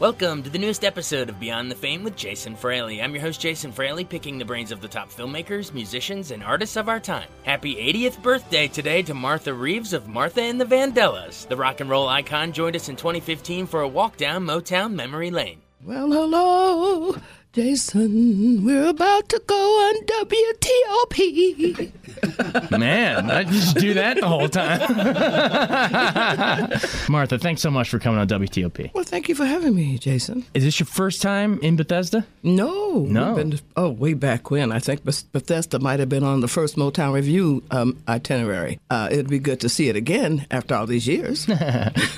Welcome to the newest episode of Beyond the Fame with Jason Fraley. I'm your host, Jason Fraley, picking the brains of the top filmmakers, musicians, and artists of our time. Happy 80th birthday today to Martha Reeves of Martha and the Vandellas. The rock and roll icon joined us in 2015 for a walk down Motown memory lane. Well, hello, Jason. We're about to go on WTOP. Man, I just do that the whole time. Martha, thanks so much for coming on WTOP. Well, thank you for having me, Jason. Is this your first time in Bethesda? No, No. been- oh, way back when. I think Bethesda might have been on the first Motown Revue um, itinerary. Uh, it'd be good to see it again after all these years.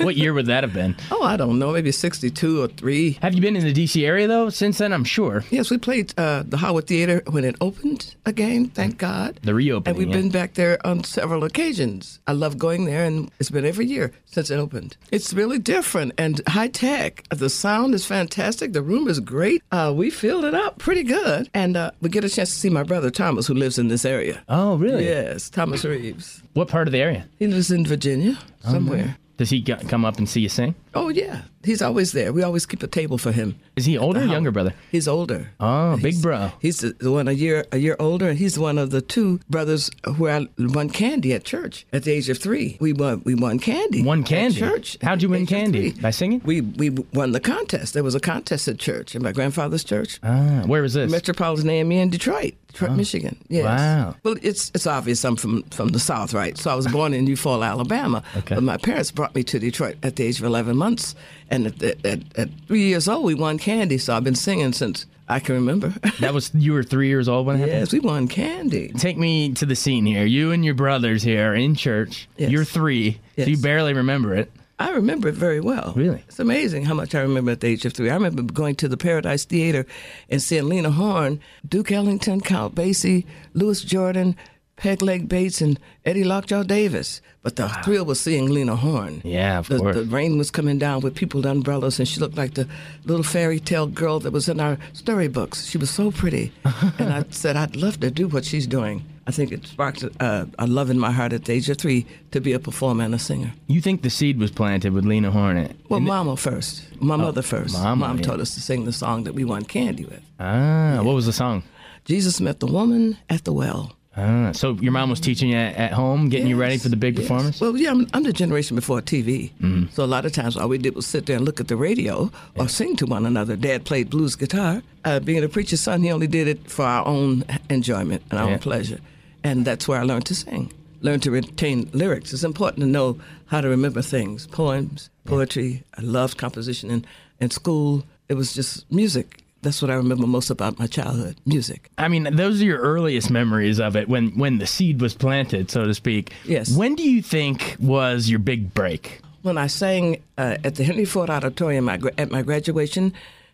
What year would that have been? oh, I don't know, maybe 62 or 3. Have you been in the DC area though since then? I'm sure. Yes, we played uh, the Howard Theater when it opened again, thank God. The reopening. And we've yeah. been back there on several occasions. I love going there, and it's been every year since it opened. It's really different and high tech. The sound is fantastic. The room is great. Uh, we filled it up pretty good, and uh, we get a chance to see my brother Thomas, who lives in this area. Oh, really? Yes, Thomas Reeves. What part of the area? He lives in Virginia somewhere. Does he g- come up and see you sing? Oh yeah, he's always there. We always keep a table for him. Is he older or younger brother? He's older. Oh, big He's- bro. He's the one a year a year older, and he's one of the two brothers who I won candy at church at the age of three. We won we won candy. Won at candy? church. How'd you win candy? By singing? We we won the contest. There was a contest at church in my grandfather's church. Ah, where was this? Metropolitan AME in Detroit, Detroit, Michigan. Yes. Oh. Wow. Well, it's it's obvious I'm from from the South, right? So I was born in New Fall, Alabama. Okay. But my parents brought me to Detroit at the age of 11 months, and at, at, at, three years old, we won candy. So I've been singing since I can remember. That was you were three years old when it happened. yes, we won candy. Take me to the scene here. You and your brothers here are in church. Yes. You're three, so you barely remember it. I remember it very well. Really? It's amazing how much I remember at the age of three. I remember going to the Paradise Theater and seeing Lena Horne, Duke Ellington, Count Basie, Louis Jordan, Pegleg Bates, and Eddie Lockjaw Davis. But the thrill was seeing Lena Horne. Yeah, of the, course. The rain was coming down with people with umbrellas, and she looked like the little fairy tale girl that was in our storybooks. She was so pretty. and I said, I'd love to do what she's doing. I think it sparked a, a love in my heart at the age of three to be a performer and a singer. You think the seed was planted with Lena Hornet? Well, Mama first. My mother first. Mama, Mom yeah. taught us to sing the song that we won candy with. Ah, what was the song? Jesus met the woman at the well. Ah, so your mom was teaching you at, at home, getting you ready for the big yes. performance? Well, yeah, I'm, I'm the generation before TV. Mm-hmm. So a lot of times all we did was sit there and look at the radio or sing to one another. Dad played blues guitar. Uh, being a preacher's son, he only did it for our own enjoyment and our Yeah. own pleasure. And that's where I learned to sing, learned to retain lyrics. It's important to know how to remember things, poems, poetry. I loved composition in, in school. It was just music. That's what I remember most about my childhood, music. I mean, those are your earliest memories of it when when the seed was planted, so to speak. Yes. When do you think was your big break? When I sang uh, at the Henry Ford Auditorium at my graduation,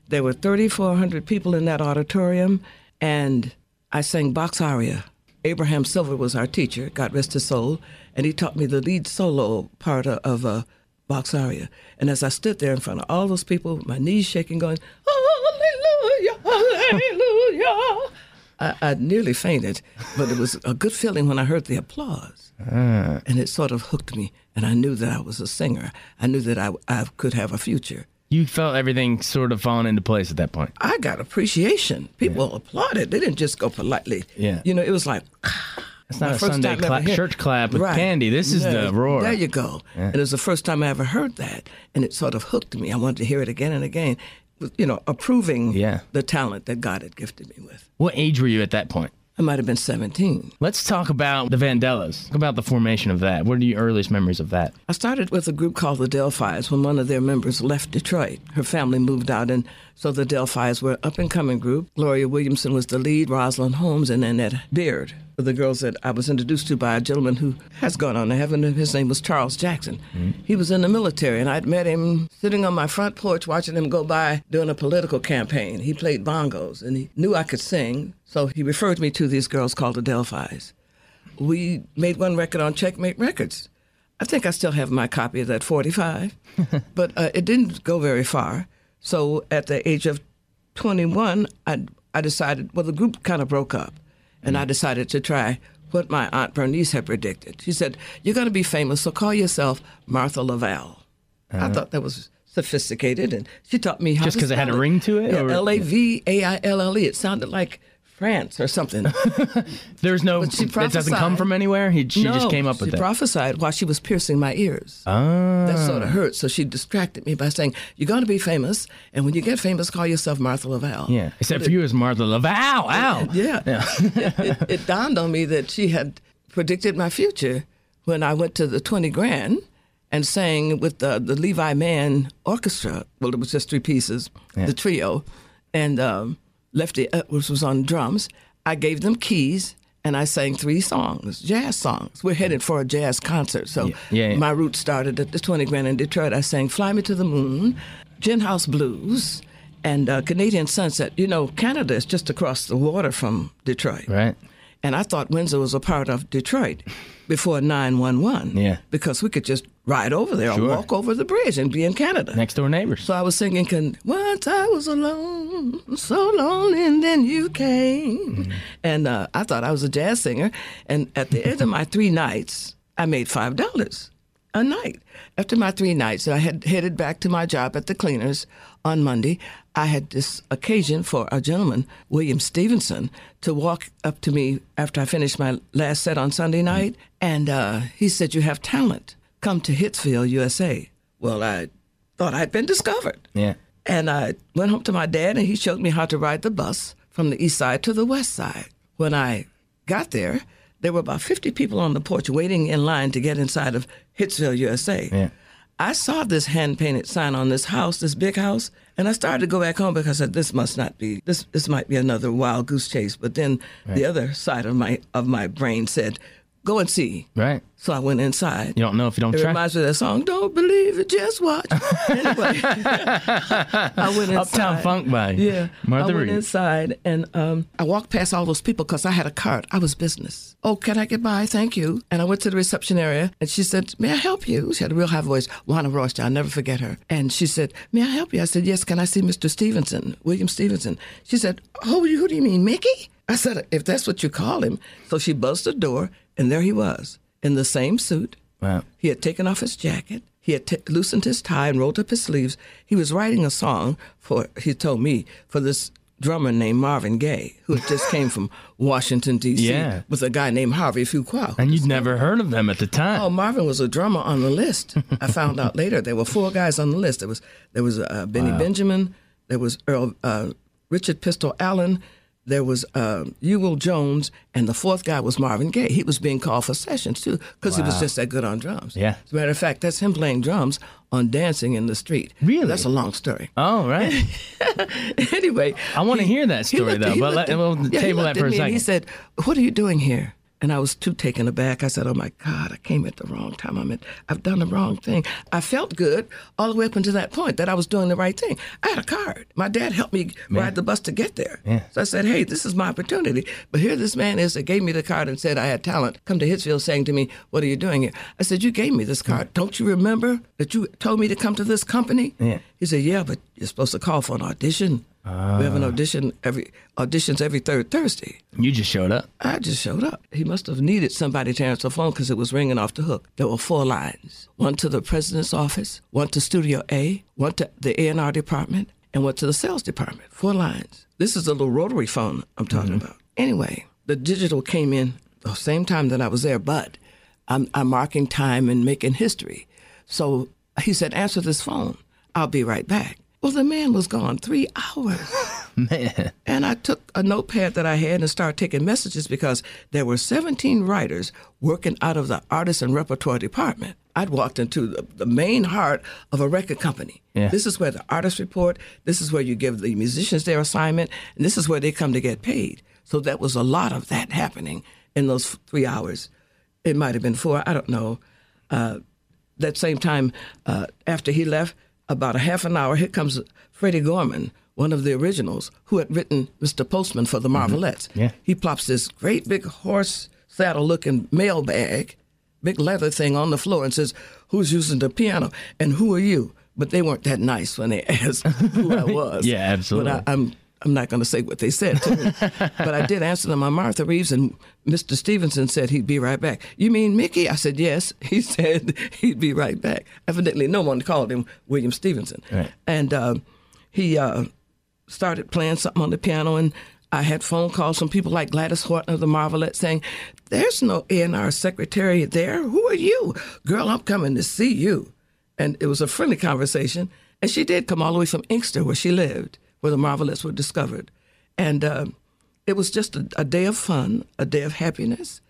there were 3,400 people in that auditorium, and I sang Bach's aria. Abraham Silver was our teacher, God rest his soul, and he taught me the lead solo part of, of uh, Bach's aria. And as I stood there in front of all those people, my knees shaking, going, Hallelujah, Hallelujah. I, I nearly fainted, but it was a good feeling when I heard the applause. Ah. And it sort of hooked me, and I knew that I was a singer. I knew that I, I could have a future. You felt everything sort of falling into place at that point. I got appreciation. People applauded. They didn't just go politely. Yeah. You know, it was like, It's not a first Sunday cla- church clap with Right. candy. This is Yeah, the roar. There you go. And it was the first time I ever heard that, and it sort of hooked me. I wanted to hear it again and again. You know, approving Yeah. the talent that God had gifted me with. What age were you at that point? I might have been 17. Let's talk about the Vandellas. Talk about the formation of that. What are your earliest memories of that? I started with a group called the Delphis when one of their members left Detroit. Her family moved out, and so the Delphis were an up and coming group. Gloria Williamson was the lead, Rosalind Holmes, and Annette Beard were the girls that I was introduced to by a gentleman who has gone on to heaven. His name was Charles Jackson. He was in the military, and I'd met him sitting on my front porch watching him go by doing a political campaign. He played bongos, and he knew I could sing, so he referred me to these girls called the Delphis. We made one record on Checkmate Records. I think I still have my copy of that 45, but uh, it didn't go very far. So at the age of 21, I, I decided, well, the group kind of broke up, and I mm. decided to try what my Aunt Bernice had predicted. She said, You're going to be famous, so call yourself Martha LaVaille. I uh-huh. thought that was sophisticated, and she taught me how to. Just because it had a ring to it, Yeah, L A V A I L L E. It sounded like France or something. There's no. But she It doesn't come from anywhere. He, she no, just came up with it. she prophesied while she was piercing my ears. ah. That sort of hurt. So she distracted me by saying, You're going to be famous, and when you get famous, call yourself Martha LaVaille. Yeah. Except for you as Martha LaVaille. Ow. Yeah. it, it, it dawned on me that she had predicted my future when I went to the 20 Grand and sang with the, the Levi Mann Orchestra. Well, it was just three pieces, the trio, and um, Lefty Edwards was on drums. I gave them keys. And I sang three songs, jazz songs. We're headed for a jazz concert. So Yeah, yeah. my roots started at the 20 Grand in Detroit. I sang Fly Me to the Moon, Gin House Blues, and uh, Canadian Sunset. You know, Canada is just across the water from Detroit. Right. And I thought Windsor was a part of Detroit before 911. Yeah. Because we could just ride over there Sure. or walk over the bridge and be in Canada. Next door neighbors. So I was singing, can, Once I was alone, so lonely, and then you came. Mm-hmm. And uh, I thought I was a jazz singer. And at the end of my three nights, I made $5 a night. After my three nights, I had headed back to my job at the cleaners on Monday. I had this occasion for a gentleman, William Stevenson, to walk up to me after I finished my last set on Sunday night. And uh, he said, You have talent. Come to Hitsville, USA. Well, I thought I'd been discovered. Yeah. And I went home to my dad, and he showed me how to ride the bus from the east side to the west side. When I got there, there were about 50 people on the porch waiting in line to get inside of Hitsville, USA. Yeah. I saw this hand painted sign on this house, this big house, and I started to go back home because I said this must not be this this might be another wild goose chase. But then the other side of my of my brain said, Go and see. Right. So I went inside. You don't know if you don't It try. reminds me of that song, Don't Believe It, Just Watch. anyway, I went inside. Uptown Funk by Yeah. Martha I went inside and um, I walked past all those people because I had a cart. I was business. Oh, can I get by? Thank you. And I went to the reception area and she said, May I help you? She had a real high voice. Juana Royster, I'll never forget her. And she said, May I help you? I said, Yes, can I see Mr. Stevenson, William Stevenson? She said, Oh, who do you mean, Mickey? I said, If that's what you call him. So she buzzed the door and there he was in the same suit. Wow. He had taken off his jacket. He had t- loosened his tie and rolled up his sleeves. He was writing a song for, he told me, for this drummer named Marvin Gaye, who just came from Washington, D.C., Yeah. with a guy named Harvey Fuqua. And you'd never heard of them at the time. Oh, Marvin was a drummer on the list. I found out later there were four guys on the list. There was there was uh, Benny Benjamin, there was Earl uh, Richard Pistol Allen, there was uh, Uriel Jones, and the fourth guy was Marvin Gaye. He was being called for sessions too because he was just that good on drums. Yeah. As a matter of fact, that's him playing drums on Dancing in the Street. Really? That's a long story. Oh, right. anyway, I want to hear that story looked- though. But let, at- we'll yeah, table that for a second. He said, "What are you doing here?" And I was too taken aback. I said, "Oh my God, I came at the wrong time. I'm at, I've done the wrong thing." I felt good all the way up until that point that I was doing the right thing. I had a card. My dad helped me ride the bus to get there. Yeah. So I said, "Hey, this is my opportunity." But here this man is that gave me the card and said I had talent. Come to Hitsville, saying to me, "What are you doing here?" I said, "You gave me this card. Mm. Don't you remember that you told me to come to this company?" Yeah. He said, "Yeah, but you're supposed to call for an audition." We Ah. have an audition every auditions every third Thursday. You just showed up. I just showed up. He must have needed somebody to answer the phone because it was ringing off the hook. There were four lines: one to the president's office, one to Studio A, one to the A and R department, and one to the sales department. Four lines. This is a little rotary phone I'm talking about. Anyway, the digital came in the same time that I was there, but I'm, I'm marking time and making history. So he said, "Answer this phone. I'll be right back." Well, the man was gone three hours. Man. And I took a notepad that I had and started taking messages because there were 17 writers working out of the artist and repertoire department. I'd walked into the, the main heart of a record company. Yeah. This is where the artists report, this is where you give the musicians their assignment, and this is where they come to get paid. So that was a lot of that happening in those three hours. It might have been four, I don't know. Uh, that same time, uh, after he left, about a half an hour, here comes Freddie Gorman, one of the originals, who had written Mr. Postman for the mm-hmm. Marvelettes. Yeah. He plops this great big horse saddle looking mail bag, big leather thing on the floor and says, Who's using the piano? And who are you? But they weren't that nice when they asked who I was. Yeah, absolutely. But I, I'm I'm not going to say what they said to me, but I did answer them. I'm Martha Reeves, and Mr. Stevenson said he'd be right back. You mean Mickey? I said yes. He said he'd be right back. Evidently, no one called him William Stevenson, Right. and um, he uh, started playing something on the piano, and I had phone calls from people like Gladys Horton of the Marvelette saying, "There's no A&R secretary there. Who are you, girl? I'm coming to see you." And it was a friendly conversation, and she did come all the way from Inkster, where she lived, where the Marvelettes were discovered, and uh, it was just a, a day of fun, a day of happiness,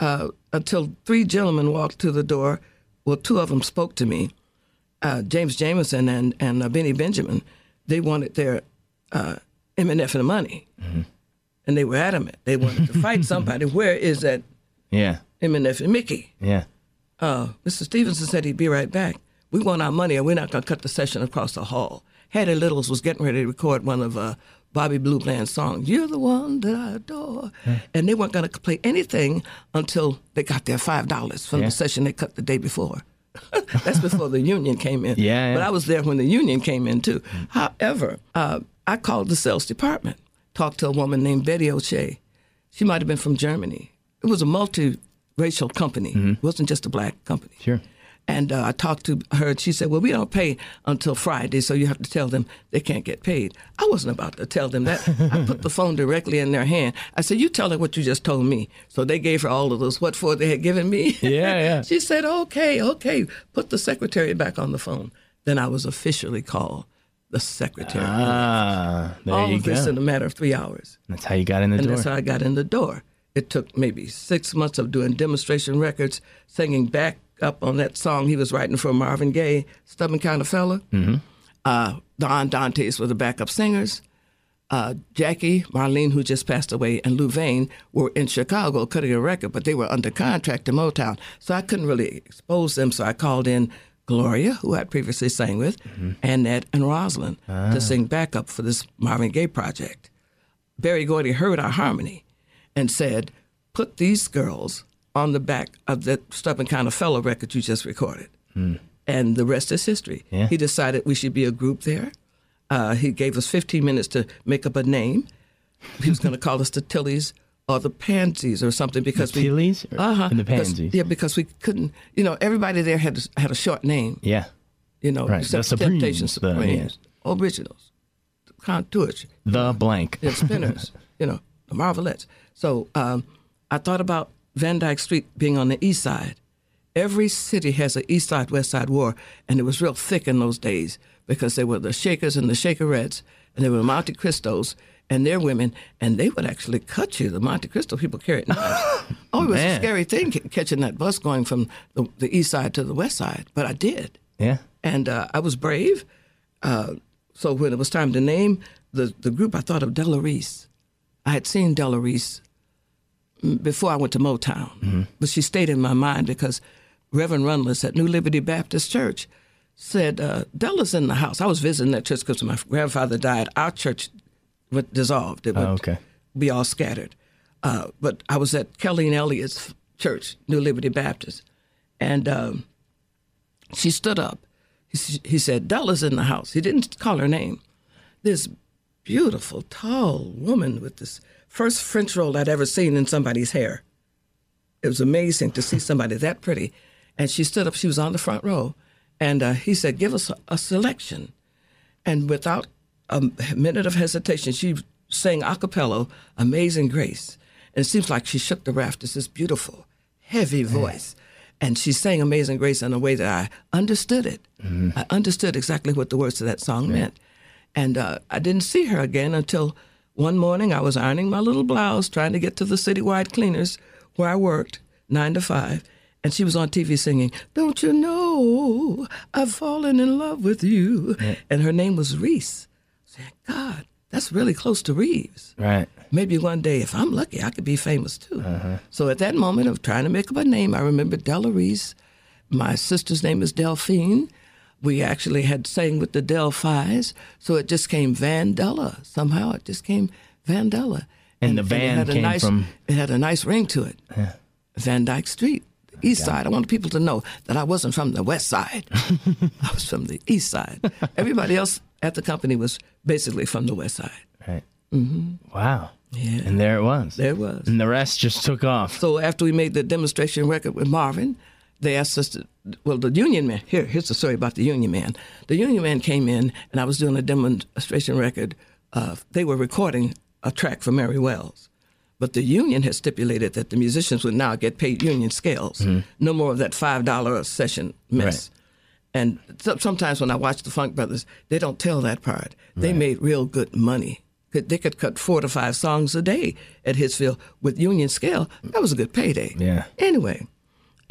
uh, until three gentlemen walked to the door. Well, two of them spoke to me, uh, James Jamerson and and uh, Benny Benjamin. They wanted their uh, M&F and money, and they were adamant. They wanted to fight somebody. Where is that Yeah. M&F and Mickey? Yeah. Uh, Mr. Stevenson said he'd be right back. We want our money, and we're not going to cut the session across the hall. Hattie Littles was getting ready to record one of uh, Bobby Blue Bland's songs, You're the One That I Adore. And they weren't going to play anything until they got their $5 from Yeah. the session they cut the day before. That's before the union came in. Yeah, yeah. But I was there when the union came in, too. However, uh, I called the sales department, talked to a woman named Betty O'Shea. She might have been from Germany. It was a multiracial company. It wasn't just a black company. Sure. And uh, I talked to her, and she said, "Well, we don't pay until Friday, so you have to tell them they can't get paid." I wasn't about to tell them that. I put the phone directly in their hand. I said, "You tell her what you just told me." So they gave her all of those what for they had given me. Yeah, yeah. she said, "Okay, okay." Put the secretary back on the phone. Then I was officially called the secretary. Ah, there all you of go. this in a matter of three hours. That's how you got in the And door. that's how I got in the door. It took maybe six months of doing demonstration records, singing back up on that song he was writing for Marvin Gaye, Stubborn Kind of Fella. Mm-hmm. Uh, Don Dantes were the backup singers. Uh, Jackie, Marlene, who just passed away, and Louvain were in Chicago cutting a record, but they were under contract to Motown. So I couldn't really expose them. So I called in Gloria, who I'd previously sang with, Annette, and Rosalind to sing backup for this Marvin Gaye project. Berry Gordy heard our harmony and said, Put these girls on the back of that Stubborn Kind of Fellow record you just recorded. And the rest is history. Yeah. He decided we should be a group there. Uh, he gave us 15 minutes to make up a name. He was going to call us the Tillies or the Pansies or something because we. Tillies or- Uh-huh, and the because- Pansies? yeah, because we couldn't. You know, everybody there had had a short name yeah. you know, Right, except the the Temptation Supremes, the- Supremes, originals, the Contours, The blank. the Spinners, you know, the Marvelettes. So um, I thought about Van Dyke Street being on the east side. Every city has an east side, west side war, and it was real thick in those days because there were the Shakers and the Shakerettes, and there were Monte Cristos and their women, and they would actually cut you. The Monte Cristo people carried knives. oh, it was Man. a scary thing ca- catching that bus going from the, the east side to the west side, but I did Yeah. and uh, I was brave. Uh, so when it was time to name the, the group, I thought of Della Reese. I had seen Della Reese mm, before I went to Motown, but she stayed in my mind because Reverend Runless at New Liberty Baptist Church said, uh, Della's in the house. I was visiting that church because my grandfather died. Our church went dissolved. It would Oh, okay. be all scattered. Uh, but I was at Kelly and Elliott's church, New Liberty Baptist, and um, she stood up. He, he said, Della's in the house. He didn't call her name. This beautiful, tall woman with this first French roll I'd ever seen in somebody's hair. It was amazing to see somebody that pretty. And she stood up, she was on the front row. And uh, he said, Give us a, a selection. And without a minute of hesitation, she sang a cappella, Amazing Grace. And it seems like she shook the rafters, this beautiful, heavy voice. And she sang Amazing Grace in a way that I understood it. I understood exactly what the words of that song meant. And uh, I didn't see her again until one morning I was ironing my little blouse, trying to get to the citywide cleaners where I worked, nine to five. And she was on TV singing, Don't you know I've fallen in love with you? And her name was Reese. Said, God, that's really close to Reeves. Right. Maybe one day, if I'm lucky, I could be famous too. So at that moment of trying to make up a name, I remember Della Reese. My sister's name is Delphine. We actually had sang with the Delphis, so it just came Vandella. Somehow it just came Vandella. And the it van had a came nice, from- It had a nice ring to it. Van Dyke Street, the East Side. I want people to know that I wasn't from the West Side. I was from the East Side. Everybody else at the company was basically from the West Side. Right. Mm-hmm. Wow. Yeah. And there it was. There it was. And the rest just took off. So after we made the demonstration record with Marvin, they asked us to, well, the Union Man, here, here's the story about the Union Man. The Union Man came in, and I was doing a demonstration record. Uh, they were recording a track for Mary Wells. But the union had stipulated that the musicians would now get paid union scales. No more of that $5 a session mess. And so- sometimes when I watch the Funk Brothers, they don't tell that part. They made real good money. They could cut four to five songs a day at Hitsville with union scale. That was a good payday. Yeah. Anyway,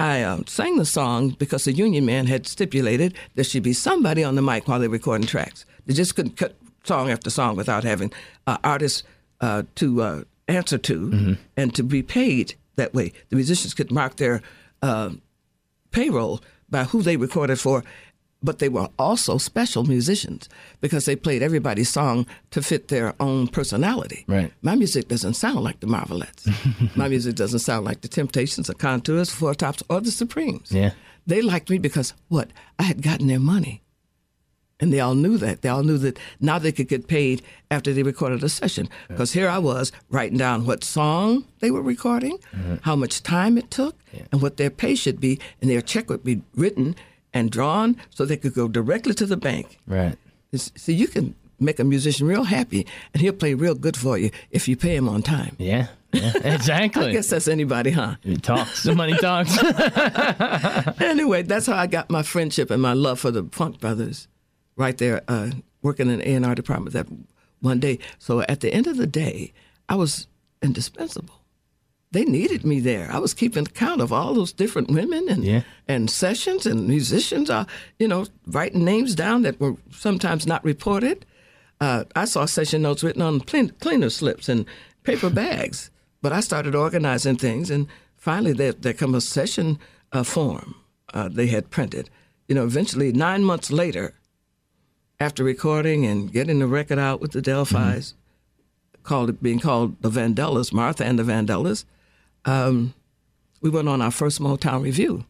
I um, sang the song because the union man had stipulated there should be somebody on the mic while they're recording tracks. They just couldn't cut song after song without having uh, artists uh, to uh, answer to and to be paid that way. The musicians could mark their uh, payroll by who they recorded for, but they were also special musicians because they played everybody's song to fit their own personality. Right. My music doesn't sound like the Marvelettes. My music doesn't sound like the Temptations, the Contours, Four Tops, or the Supremes. Yeah. They liked me because what? I had gotten their money. And they all knew that. They all knew that now they could get paid after they recorded a session. Because here I was writing down what song they were recording, mm-hmm. how much time it took, and what their pay should be. And their check would be written and drawn so they could go directly to the bank. Right. It's- See, you can make a musician real happy, and he'll play real good for you if you pay him on time. Yeah. yeah. Exactly. I guess that's anybody, huh? Talks. The money talks. anyway, that's how I got my friendship and my love for the Funk Brothers, right there, uh, working in the A and R department that one day. So at the end of the day, I was indispensable. They needed me there. I was keeping count of all those different women and Yeah. and sessions and musicians. Uh, you know, writing names down that were sometimes not reported. Uh, I saw session notes written on clean, cleaner slips and paper bags. But I started organizing things, and finally there, there come a session uh, form uh, they had printed. You know, eventually, nine months later, after recording and getting the record out with the Delphis, called it being called the Vandellas, Martha and the Vandellas, um, we went on our first Motown Revue,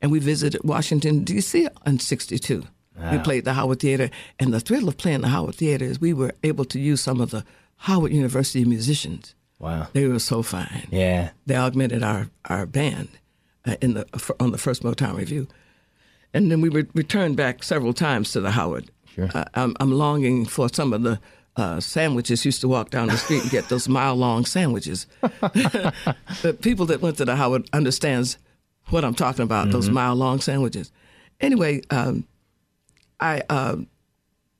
and we visited Washington D.C. in '62. We played the Howard Theater, and the thrill of playing the Howard Theater is we were able to use some of the Howard University musicians. wow. They were so fine. Yeah. They augmented our our band uh, in the on the first Motown review, and then we re- returned back several times to the Howard. Sure. Uh, I'm, I'm longing for some of the uh, sandwiches. Used to walk down the street and get those mile long sandwiches. the people that went to the Howard understands what I'm talking about. Those mile long sandwiches. Anyway, um, I uh,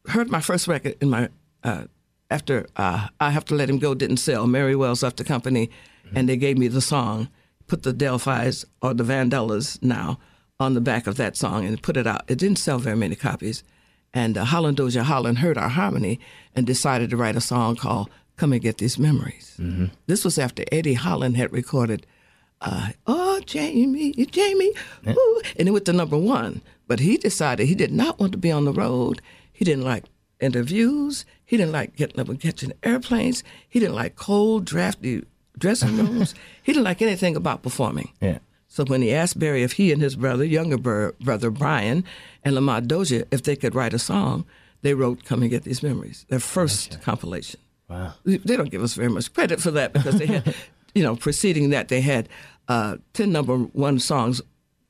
heard my first record in my uh, after uh, I have to let him go didn't sell. Mary Wells left the company, and they gave me the song. Put the Delphis or the Vandellas now on the back of that song and put it out. It didn't sell very many copies, and uh, Holland Dozier Holland heard our harmony and decided to write a song called "Come and Get These Memories." This was after Eddie Holland had recorded uh, oh Jamie, Jamie, ooh, and it went to number one. But he decided he did not want to be on the road. He didn't like interviews. He didn't like getting up and catching airplanes. He didn't like cold, drafty dressing rooms. he didn't like anything about performing. Yeah. So when he asked Berry if he and his brother, younger bro- brother Brian, and Lamont Dozier, if they could write a song, they wrote "Come and Get These Memories," their first compilation. Wow. They don't give us very much credit for that because they had, you know, preceding that they had uh, ten number one songs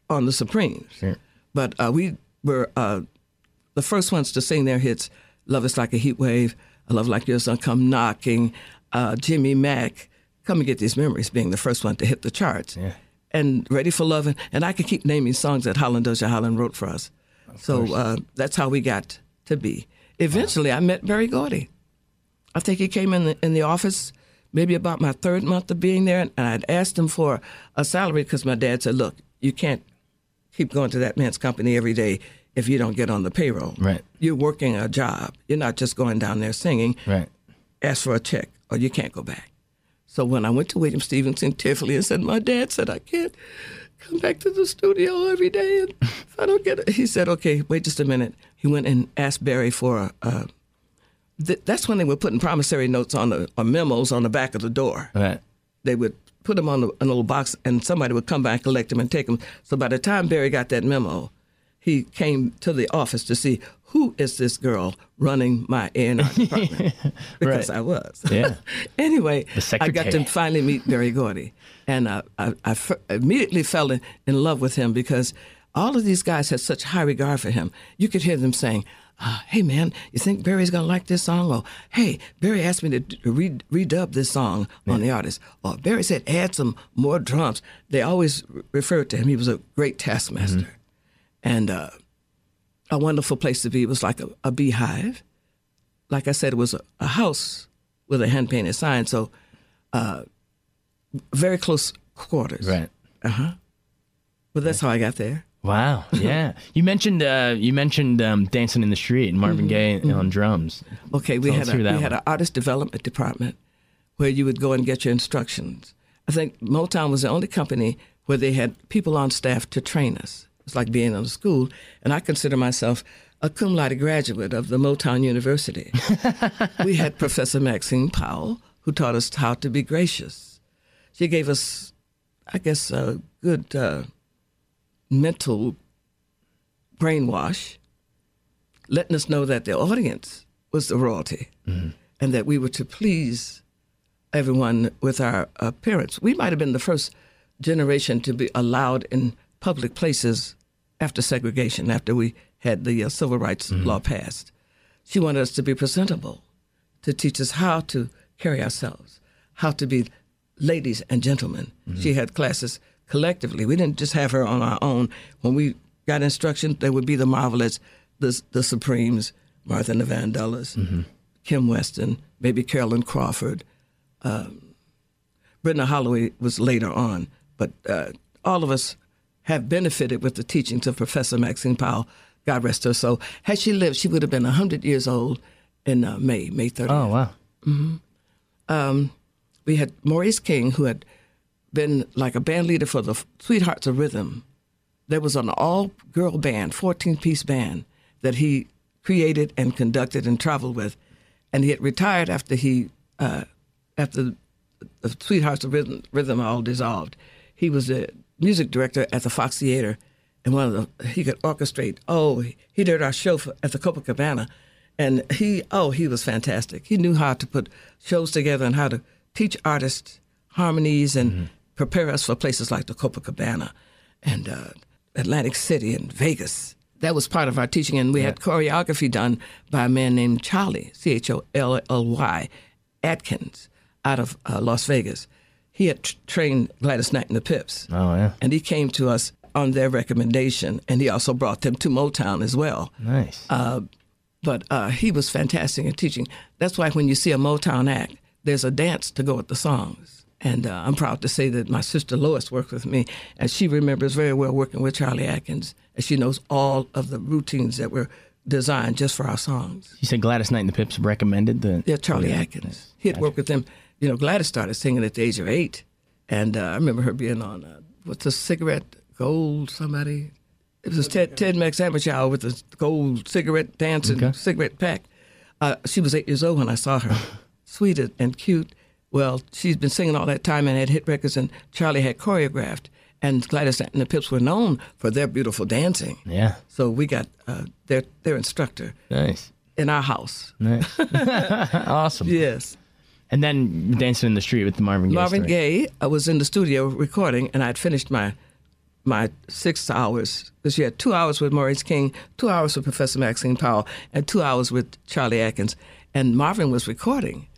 on the Supremes. Sure. But uh, we were uh, the first ones to sing their hits. Love is like a heat wave. A love like yours don't come knocking. Uh, Jimmy Mack, come and get these memories, being the first one to hit the charts. Yeah. And ready for loving. And I could keep naming songs that Holland Dozier Holland wrote for us. so uh, that's how we got to be. Eventually, I met Berry Gordy. I think he came in the, in the office maybe about my third month of being there, and I'd asked him for a salary because my dad said, "Look, you can't keep going to that man's company every day if you don't get on the payroll. Right. You're working a job. You're not just going down there singing. Right. Ask for a check, or you can't go back." So when I went to William Stevenson tearfully and said, "My dad said I can't." Come back to the studio every day, and if I don't get it, he said, "Okay, wait just a minute." He went and asked Berry for a, a th- that's when they were putting promissory notes on the or memos on the back of the door. Right. They would put them on the, a little box, and somebody would come back, collect them, and take them. So by the time Berry got that memo, he came to the office to see who is this girl running my A&R department because Right. I was. Yeah. anyway, I got to finally meet Berry Gordy, and uh, I, I f- immediately fell in, in love with him because all of these guys had such high regard for him. You could hear them saying, uh, "Hey, man, you think Berry's gonna like this song?" Or, "Hey, Berry asked me to re- redub this song on the artist." Or, "Berry said add some more drums." They always re- referred to him. He was a great taskmaster, and uh, a wonderful place to be. It was like a, a beehive. Like I said, it was a, a house with a hand painted sign. So, uh, very close quarters. Right. Uh-huh. But that's how I got there. Wow. Yeah. you mentioned uh, you mentioned um, dancing in the street and Marvin Gaye on drums. Okay, we Tell had a, we that had an artist development department where you would go and get your instructions. I think Motown was the only company where they had people on staff to train us. It's like being in a school, and I consider myself a cum laude graduate of the Motown University. we had Professor Maxine Powell, who taught us how to be gracious. She gave us, I guess, a good uh, mental brainwash, letting us know that the audience was the royalty and that we were to please everyone with our appearance. We might have been the first generation to be allowed in public places after segregation, after we had the uh, civil rights law passed. She wanted us to be presentable, to teach us how to carry ourselves, how to be ladies and gentlemen. She had classes collectively. We didn't just have her on our own. When we got instruction, there would be the Marvelettes, the, the Supremes, Martha and the Vandellas, Kim Weston, maybe Carolyn Crawford. Um, Brenda Holloway was later on, but uh, all of us have benefited with the teachings of Professor Maxine Powell. God rest her soul. Had she lived, she would have been 100 years old in uh, May, May 30th Oh wow. we had Maurice King, who had been like a band leader for the Sweethearts of Rhythm. There was an all girl band, 14 piece band, that he created and conducted and traveled with. And he had retired after he, uh, after the Sweethearts of Rhythm, Rhythm all dissolved. He was the music director at the Fox Theater, and one of the he could orchestrate. Oh, he did our show for, at the Copacabana, and he oh he was fantastic. He knew how to put shows together and how to teach artists harmonies and prepare us for places like the Copacabana and uh, Atlantic City and Vegas. That was part of our teaching, and we had choreography done by a man named Cholly C H O L L Y Atkins out of uh, Las Vegas. He had t- trained Gladys Knight and the Pips. Oh yeah. And he came to us on their recommendation, and he also brought them to Motown as well. Nice. But uh, he was fantastic in teaching. That's why when you see a Motown act, there's a dance to go with the songs. And uh, I'm proud to say that my sister Lois worked with me, and she remembers very well working with Cholly Atkins, and she knows all of the routines that were designed just for our songs. you said Gladys Knight and the Pips recommended the. Yeah, Cholly Atkins. He had worked with them. You know, Gladys started singing at the age of eight, and uh, I remember her being on uh, what's the cigarette gold somebody. It was Ted Ted McSandwich with the gold cigarette dancing Okay. cigarette pack. Uh, she was eight years old when I saw her, sweet and- and cute. Well, she's been singing all that time and had hit records, and Cholly had choreographed. And Gladys and the Pips were known for their beautiful dancing. Yeah. So we got uh, their their instructor Nice. in our house. Nice. awesome. Yes. And then dancing in the street with the Marvin Gaye. Marvin. Gaye. I was in the studio recording, and I'd finished my my six hours because you had two hours with Maurice King, two hours with Professor Maxine Powell, and two hours with Cholly Atkins. And Marvin was recording,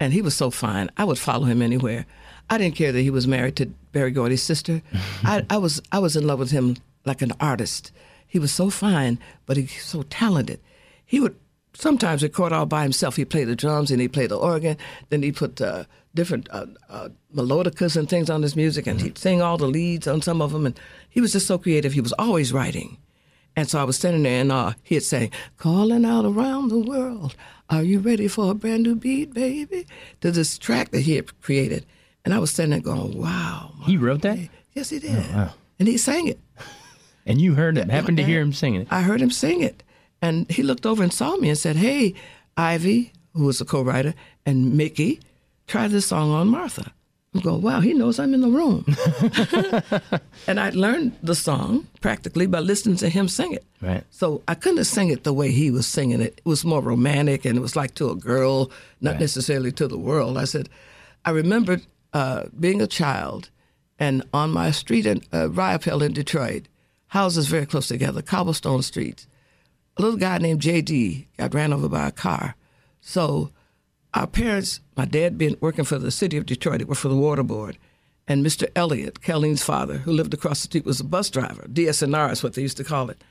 and he was so fine. I would follow him anywhere. I didn't care that he was married to Berry Gordy's sister. I, I was I was in love with him like an artist. He was so fine, but he's so talented. He would sometimes he'd record all by himself. He played the drums and he played the organ. Then he put uh, different uh, uh, melodicas and things on his music, and he'd sing all the leads on some of them. And he was just so creative. He was always writing. And so I was standing there and uh, he'd say, Calling out around the world, are you ready for a brand new beat, baby? To this track that he had created. And I was standing there going, Wow. He wrote that? Yes, he did. Oh, wow. And he sang it. And you heard it. happened to hear him singing it. I heard him sing it. And he looked over and saw me and said, Hey, Ivy, who was a co writer, and Mickey, try this song on Martha. I'm going, Wow, he knows I'm in the room. and I learned the song practically by listening to him sing it. Right. So I couldn't have sing it the way he was singing it. It was more romantic and it was like to a girl, not Right. necessarily to the world. I said, I remembered uh, being a child and on my street in uh, Riopelle in Detroit, houses very close together, cobblestone streets. A little guy named J.D. got ran over by a car. So our parents, my dad been working for the city of Detroit, he worked for the water board, and Mr. Elliott, Kelleen's father, who lived across the street, was a bus driver. DSNR is what they used to call it.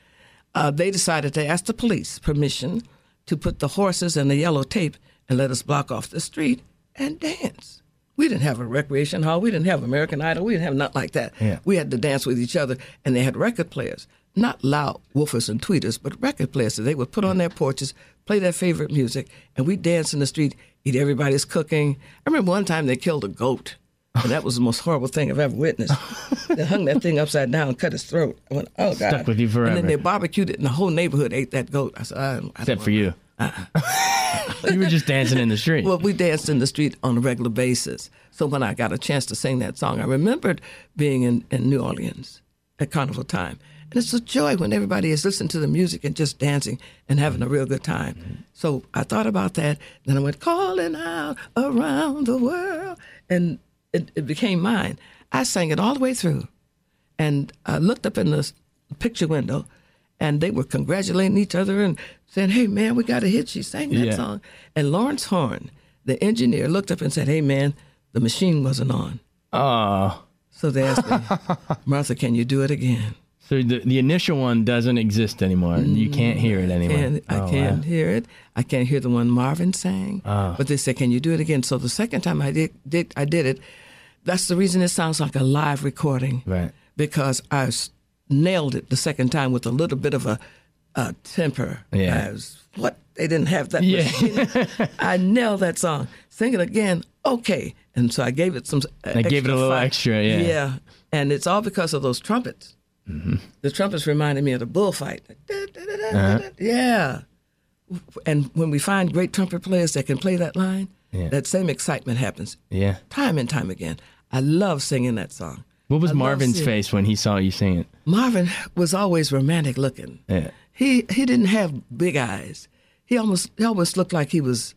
Uh, they decided to ask the police permission to put the horses and the yellow tape and let us block off the street and dance. We didn't have a recreation hall. We didn't have American Idol. We didn't have nothing like that. Yeah. We had to dance with each other, and they had record players, not loud woofers and tweeters, but record players. So they would put on their porches, play their favorite music, and we dance in the street, eat everybody's cooking. I remember one time they killed a goat, and that was the most horrible thing I've ever witnessed. they hung that thing upside down, and cut its throat. I went, oh god! Stuck with you And forever. then they barbecued it, and the whole neighborhood ate that goat. I said, I, I Except for you. Uh-uh. you were just dancing in the street. well, we danced in the street on a regular basis. So when I got a chance to sing that song, I remembered being in, in New Orleans at carnival time. And it's a joy when everybody is listening to the music and just dancing and having a real good time. So I thought about that. Then I went calling out around the world. And it, it became mine. I sang it all the way through. And I looked up in the picture window and they were congratulating each other and saying, Hey, man, we got a hit. She sang that Yeah. song. And Lawrence Horn, the engineer, looked up and said, Hey, man, the machine wasn't on. oh. So they asked me, Martha, can you do it again? So the, the initial one doesn't exist anymore. You can't hear it anymore. And I Oh, can't wow. hear it. I can't hear the one Marvin sang. Ah. But they said, "Can you do it again?" So the second time I did, did I did it. That's the reason it sounds like a live recording. Right. Because I nailed it the second time with a little bit of a, a temper. Yeah. I was, what they didn't have that. Yeah. machine. I nailed that song. Sing it again. Okay. And so I gave it some. I gave it a little fight. extra, yeah. Yeah. And it's all because of those trumpets. Mm-hmm. The trumpets reminded me of the bullfight. Uh-huh. Yeah. And when we find great trumpet players that can play that line, Yeah. that same excitement happens Yeah. time and time again. I love singing that song. What was I Marvin's face when he saw you sing it? Marvin was always romantic looking. Yeah. He he didn't have big eyes. He almost he almost looked like he was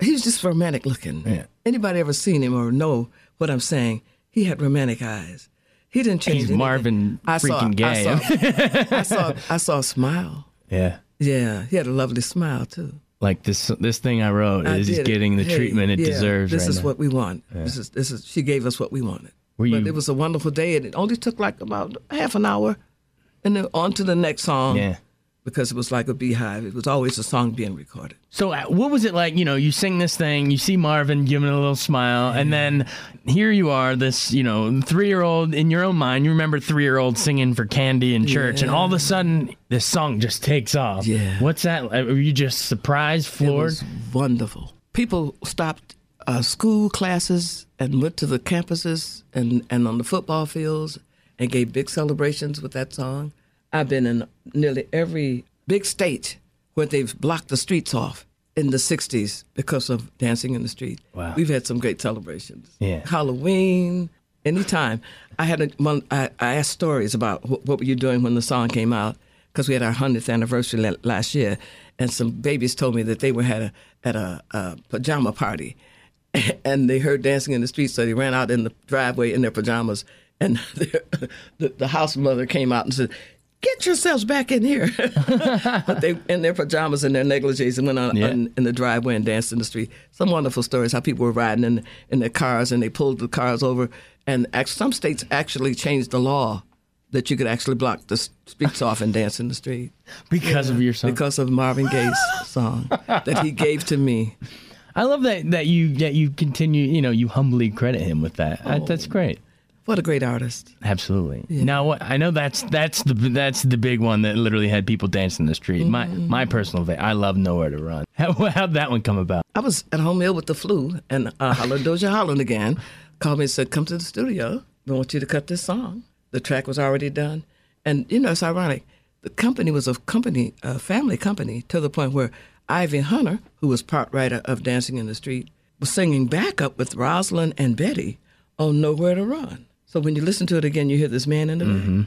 he was just romantic looking. Yeah. Anybody ever seen him or know what I'm saying? He had romantic eyes. He didn't change. He's anything. Marvin I saw, freaking I Gaye. saw, I saw I saw a smile. Yeah. Yeah, he had a lovely smile too. Like this this thing I wrote I is did it. getting the Hey, treatment it yeah, deserves This right is now. what we want. This is this is she gave us what we wanted. Were but you- it was a wonderful day, and it only took like about half an hour, and then on to the next song. Yeah. Because it was like a beehive. It was always a song being recorded. So uh, what was it like? You know, you sing this thing, you see Marvin giving a little smile, and then here you are, this you know three year old in your own mind. You remember three year old singing for candy in church, and all of a sudden this song just takes off. Yeah. What's that? Were you just surprised, It floored? was wonderful. People stopped uh, school classes and went to the campuses and, and on the football fields and gave big celebrations with that song. I've been in nearly every big state where they've blocked the streets off in the 60s because of dancing in the street. Wow. We've had some great celebrations. Yeah. Halloween, anytime. I had a, one, I, I asked stories about what, what were you doing when the song came out because we had our 100th anniversary la- last year, and some babies told me that they were had a, at a, a pajama party, and they heard dancing in the street, so they ran out in the driveway in their pajamas, and the, the house mother came out and said. Get yourselves back in here. but they in their pajamas and their negligees and went on, Yeah. on in the driveway and danced in the street. Some wonderful stories how people were riding in in their cars and they pulled the cars over. And some states actually changed the law that you could actually block the streets off and dance in the street because of your song. because of Marvin Gaye's song that he gave to me. I love that that you that you continue. You know, you humbly credit him with that. Uh, That's great. What a great artist. Absolutely. Now, I know that's that's the that's the big one that literally had people dancing in the street. My my personal favorite. I love Nowhere to Run. How how'd that one come about? I was at home ill with the flu, and uh, Holland Dozier Holland again called me and said, "Come to the studio. We want you to cut this song." The track was already done, and you know it's ironic. The company was a company, a family company, to the point where Ivy Hunter, who was part writer of Dancing in the Street, was singing backup with Rosalind and Betty on Nowhere to Run. So when you listen to it again, you hear this man in the back.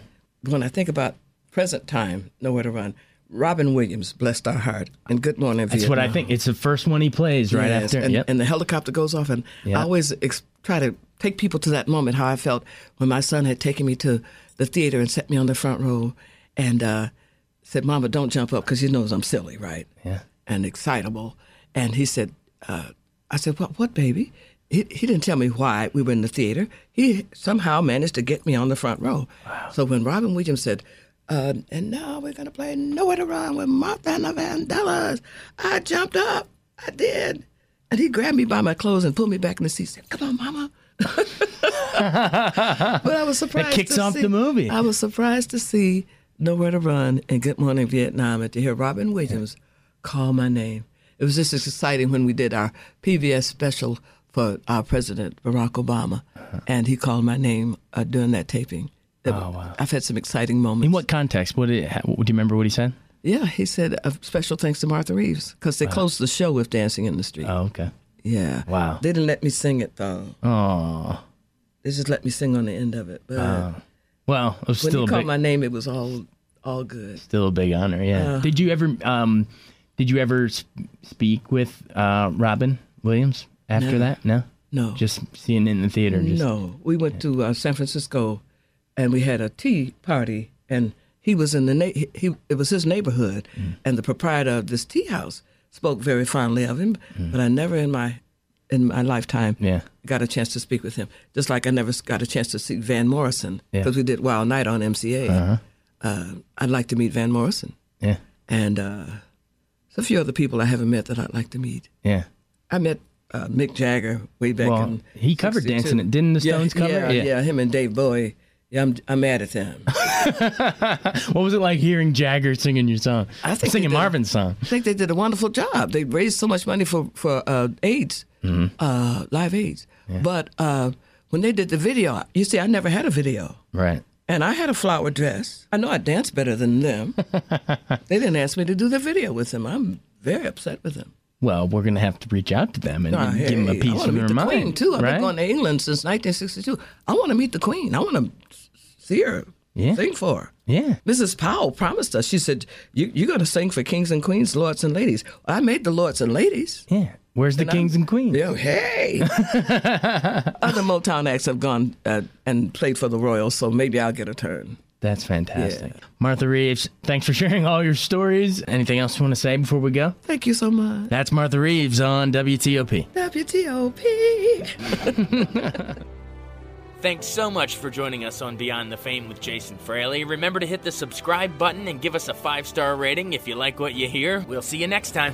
When I think about present time, Nowhere to Run, Robin Williams, blessed our heart, and Good Morning That's what I think. It's the first one he plays right Yes, after. And, yep. and the helicopter goes off, and Yeah. I always ex- try to take people to that moment how I felt when my son had taken me to the theater and set me on the front row, and uh, said, "Mama, don't jump up because he knows I'm silly, right? Yeah. And excitable." And he said, uh, "I said, what, what, baby?" He, he didn't tell me why we were in the theater. He somehow managed to get me on the front row. Wow. So when Robin Williams said, uh, and now we're going to play Nowhere to Run with Martha and the Vandellas. I jumped up. I did. And he grabbed me by my clothes and pulled me back in the seat and said, Come on, mama. but I was surprised. It kicks to off see- the movie. I was surprised to see Nowhere to Run and Good Morning Vietnam and to hear Robin Williams call my name. It was just as exciting when we did our PBS special for our president, Barack Obama, and he called my name uh, during that taping. Uh-huh. Oh, wow. I've had some exciting moments. In what context? What did, do you remember what he said? Yeah, he said a special thanks to Martha Reeves because they closed the show with Dancing in the Street. Oh, okay. yeah. Wow. They didn't let me sing it though. Oh, They just let me sing on the end of it. But well, it was when still he called big, my name, it was all all good. still a big honor. Yeah. Uh. did you ever um, did you ever speak with uh, Robin Williams after No. that? No. No, Just seeing it in the theater. Just, no. We went to uh, San Francisco, and we had a tea party, and he was in the na- he, he it was his neighborhood, Mm. and the proprietor of this tea house spoke very fondly of him. Mm. But I never in my in my lifetime Yeah. got a chance to speak with him. Just like I never got a chance to see Van Morrison Yeah. because we did Wild Night on MCA. Uh-huh. Uh, I'd like to meet Van Morrison, Yeah. and uh, there's a few other people I haven't met that I'd like to meet. Yeah. I met uh, Mick Jagger way back Well, in. he covered 62. Dancing It. Didn't the Yeah, Stones cover yeah, it? Yeah. him and Dave Bowie. Yeah, I'm, I'm mad at them. What was it like hearing Jagger singing your song? I think singing they did. Marvin's song. I think they did a wonderful job. They raised so much money for for uh, AIDS, Mm-hmm. uh, live AIDS. But uh, when they did the video, you see, I never had a video. Right. And I had a flower dress. I know I dance better than them. they didn't ask me to do the video with them. I'm very upset with them. Well, we're gonna have to reach out to them and Ah, give them a hey, I piece want of to meet their the mind. Queen too. I've right? been going to England since 1962. I want to meet the Queen. I want to see her, Yeah. sing for her. yeah. Mrs. Powell promised us. She said, you, "You're going to sing for kings and queens, lords and ladies." I made the lords and ladies. Yeah. Where's the kings and queens? Yeah, hey. Other Motown acts have gone uh, and played for the Royals, so maybe I'll get a turn. That's fantastic. Martha Reeves, thanks for sharing all your stories. Anything else you want to say before we go? Thank you so much. That's Martha Reeves on WTOP. WTOP. Thanks so much for joining us on Beyond the Fame with Jason Fraley. Remember to hit the subscribe button and give us a five star rating if you like what you hear. We'll see you next time.